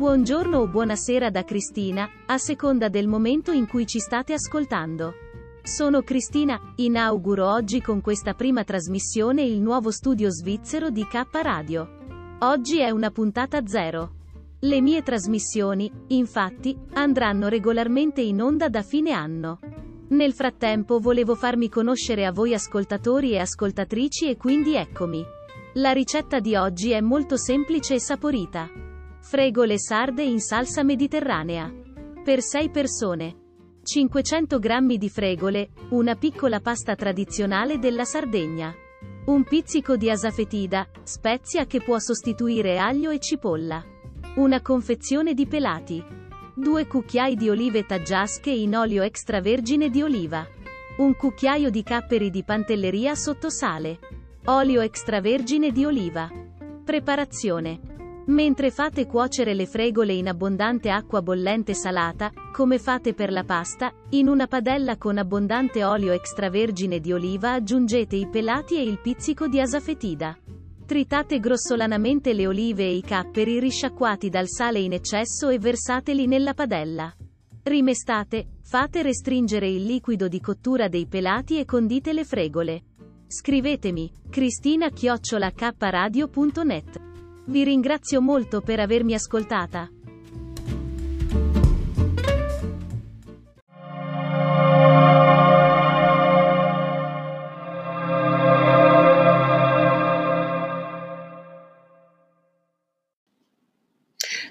Buongiorno o buonasera da Cristina, a seconda del momento in cui ci state ascoltando. Sono Cristina, inauguro oggi con questa prima trasmissione il nuovo studio svizzero di K Radio. Oggi è una puntata zero. Le mie trasmissioni, infatti, andranno regolarmente in onda da fine anno. Nel frattempo volevo farmi conoscere a voi ascoltatori e ascoltatrici e quindi eccomi. La ricetta di oggi è molto semplice e saporita. Fregole sarde in salsa mediterranea. Per 6 persone. 500 g di fregole, una piccola pasta tradizionale della Sardegna. Un pizzico di asafetida, spezia che può sostituire aglio e cipolla. Una confezione di pelati. 2 cucchiai di olive taggiasche in olio extravergine di oliva. Un cucchiaio di capperi di pantelleria sotto sale. Olio extravergine di oliva. Preparazione. Mentre fate cuocere le fregole in abbondante acqua bollente salata, come fate per la pasta, in una padella con abbondante olio extravergine di oliva aggiungete i pelati e il pizzico di asafetida. Tritate grossolanamente le olive e i capperi risciacquati dal sale in eccesso e versateli nella padella. Rimestate, fate restringere il liquido di cottura dei pelati e condite le fregole. Scrivetemi, cristina-kradio.net. Vi ringrazio molto per avermi ascoltata.